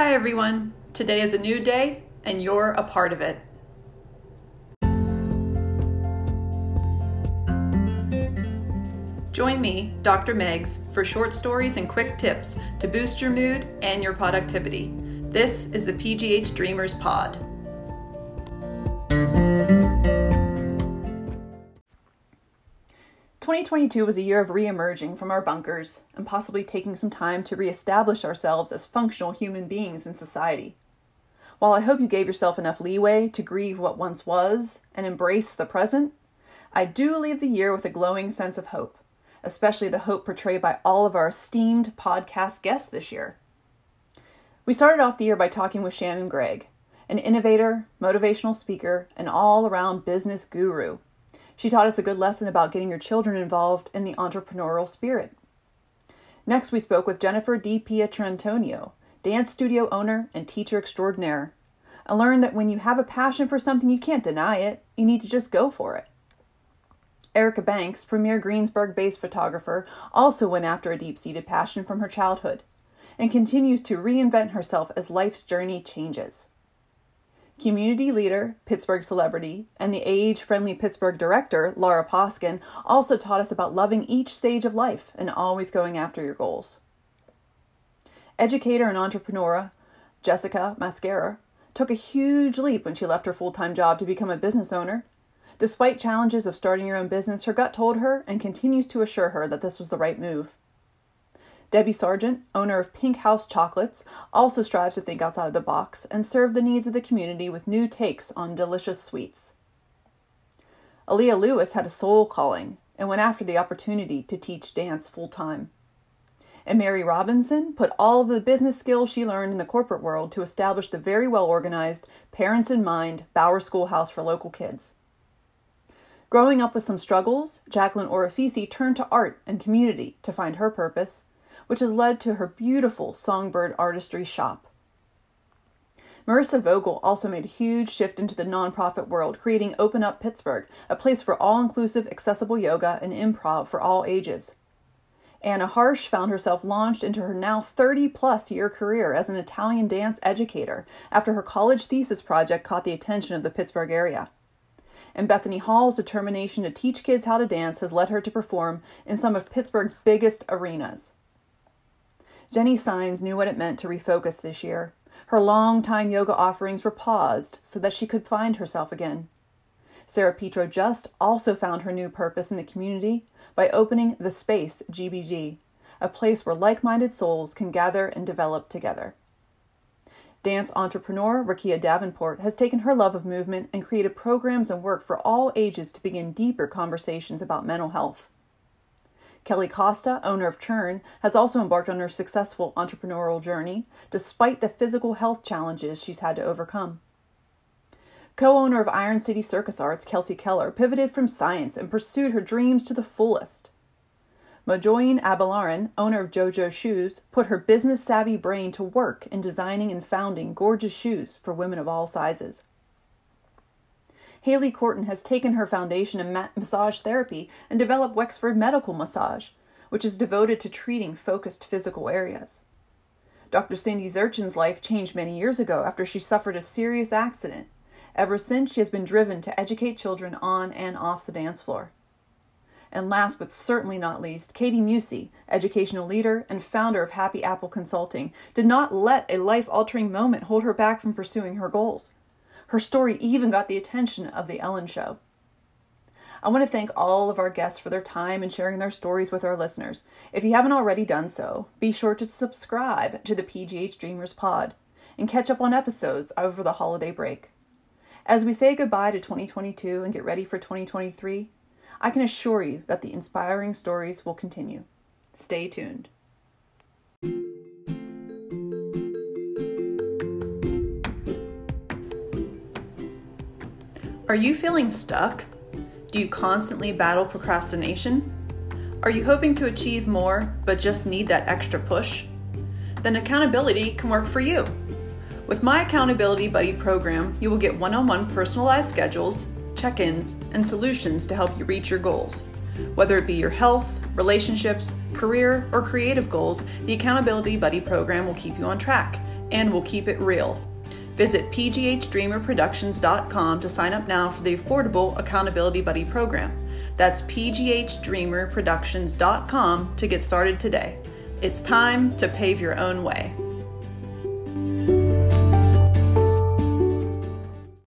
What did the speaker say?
Hi, everyone. Today is a new day, and you're a part of it. Join me, Dr. Megs, for short stories and quick tips to boost your mood and your productivity. This is the PGH Dreamers Pod. Twenty twenty two was a year of re-emerging from our bunkers and possibly taking some time to re-establish ourselves as functional human beings in society. While I hope you gave yourself enough leeway to grieve what once was and embrace the present, I do leave the year with a glowing sense of hope especially the hope portrayed by all of our esteemed podcast guests this year. We started off the year by talking with Shannon Gregg, an innovator, motivational speaker, and all around business guru. She taught us a good lesson about getting your children involved in the entrepreneurial spirit. Next, we spoke with Jennifer Di Pietrantonio, dance studio owner and teacher extraordinaire. I learned that when you have a passion for something, you can't deny it, you need to just go for it. Erica Banks, premier Greensburg based photographer, also went after a deep seated passion from her childhood and continues to reinvent herself as life's journey changes. Community leader, Pittsburgh celebrity, and the age friendly Pittsburgh director, Laura Poskin, also taught us about loving each stage of life and always going after your goals. Educator and entrepreneur, Jessica Mascara, took a huge leap when she left her full time job to become a business owner Despite challenges of starting your own business, her gut told her and continues to assure her that this was the right move. Debbie Sargent, owner of Pink House Chocolates, also strives to think outside of the box and serve the needs of the community with new takes on delicious sweets. Aaliyah Lewis had a soul calling and went after the opportunity to teach dance full time. And Mary Robinson put all of the business skills she learned in the corporate world to establish the very well organized, parents in mind Bauer Schoolhouse for local kids. Growing up with some struggles, Jacqueline Orifisi turned to art and community to find her purpose, which has led to her beautiful songbird artistry shop. Marissa Vogel also made a huge shift into the nonprofit world, creating Open Up Pittsburgh, a place for all inclusive, accessible yoga and improv for all ages. Anna Harsh found herself launched into her now 30 plus year career as an Italian dance educator after her college thesis project caught the attention of the Pittsburgh area and Bethany Hall's determination to teach kids how to dance has led her to perform in some of Pittsburgh's biggest arenas. Jenny Signs knew what it meant to refocus this year. Her long-time yoga offerings were paused so that she could find herself again. Sarah Petro Just also found her new purpose in the community by opening The Space GBG, a place where like minded souls can gather and develop together. Dance entrepreneur Rakia Davenport has taken her love of movement and created programs and work for all ages to begin deeper conversations about mental health. Kelly Costa, owner of Churn, has also embarked on her successful entrepreneurial journey despite the physical health challenges she's had to overcome. Co owner of Iron City Circus Arts, Kelsey Keller, pivoted from science and pursued her dreams to the fullest. Majoyne Abalaran, owner of JoJo Shoes, put her business savvy brain to work in designing and founding gorgeous shoes for women of all sizes. Haley Corton has taken her foundation in massage therapy and developed Wexford Medical Massage, which is devoted to treating focused physical areas. Dr. Sandy Zurchin's life changed many years ago after she suffered a serious accident. Ever since, she has been driven to educate children on and off the dance floor. And last but certainly not least, Katie Musey, educational leader and founder of Happy Apple Consulting, did not let a life altering moment hold her back from pursuing her goals. Her story even got the attention of The Ellen Show. I want to thank all of our guests for their time and sharing their stories with our listeners. If you haven't already done so, be sure to subscribe to the PGH Dreamers Pod and catch up on episodes over the holiday break. As we say goodbye to 2022 and get ready for 2023, I can assure you that the inspiring stories will continue. Stay tuned. Are you feeling stuck? Do you constantly battle procrastination? Are you hoping to achieve more but just need that extra push? Then accountability can work for you. With my Accountability Buddy program, you will get one on one personalized schedules check ins, and solutions to help you reach your goals. Whether it be your health, relationships, career, or creative goals, the Accountability Buddy program will keep you on track, and we'll keep it real. Visit pghdreamerproductions.com to sign up now for the affordable Accountability Buddy program. That's pghdreamerproductions.com to get started today. It's time to pave your own way.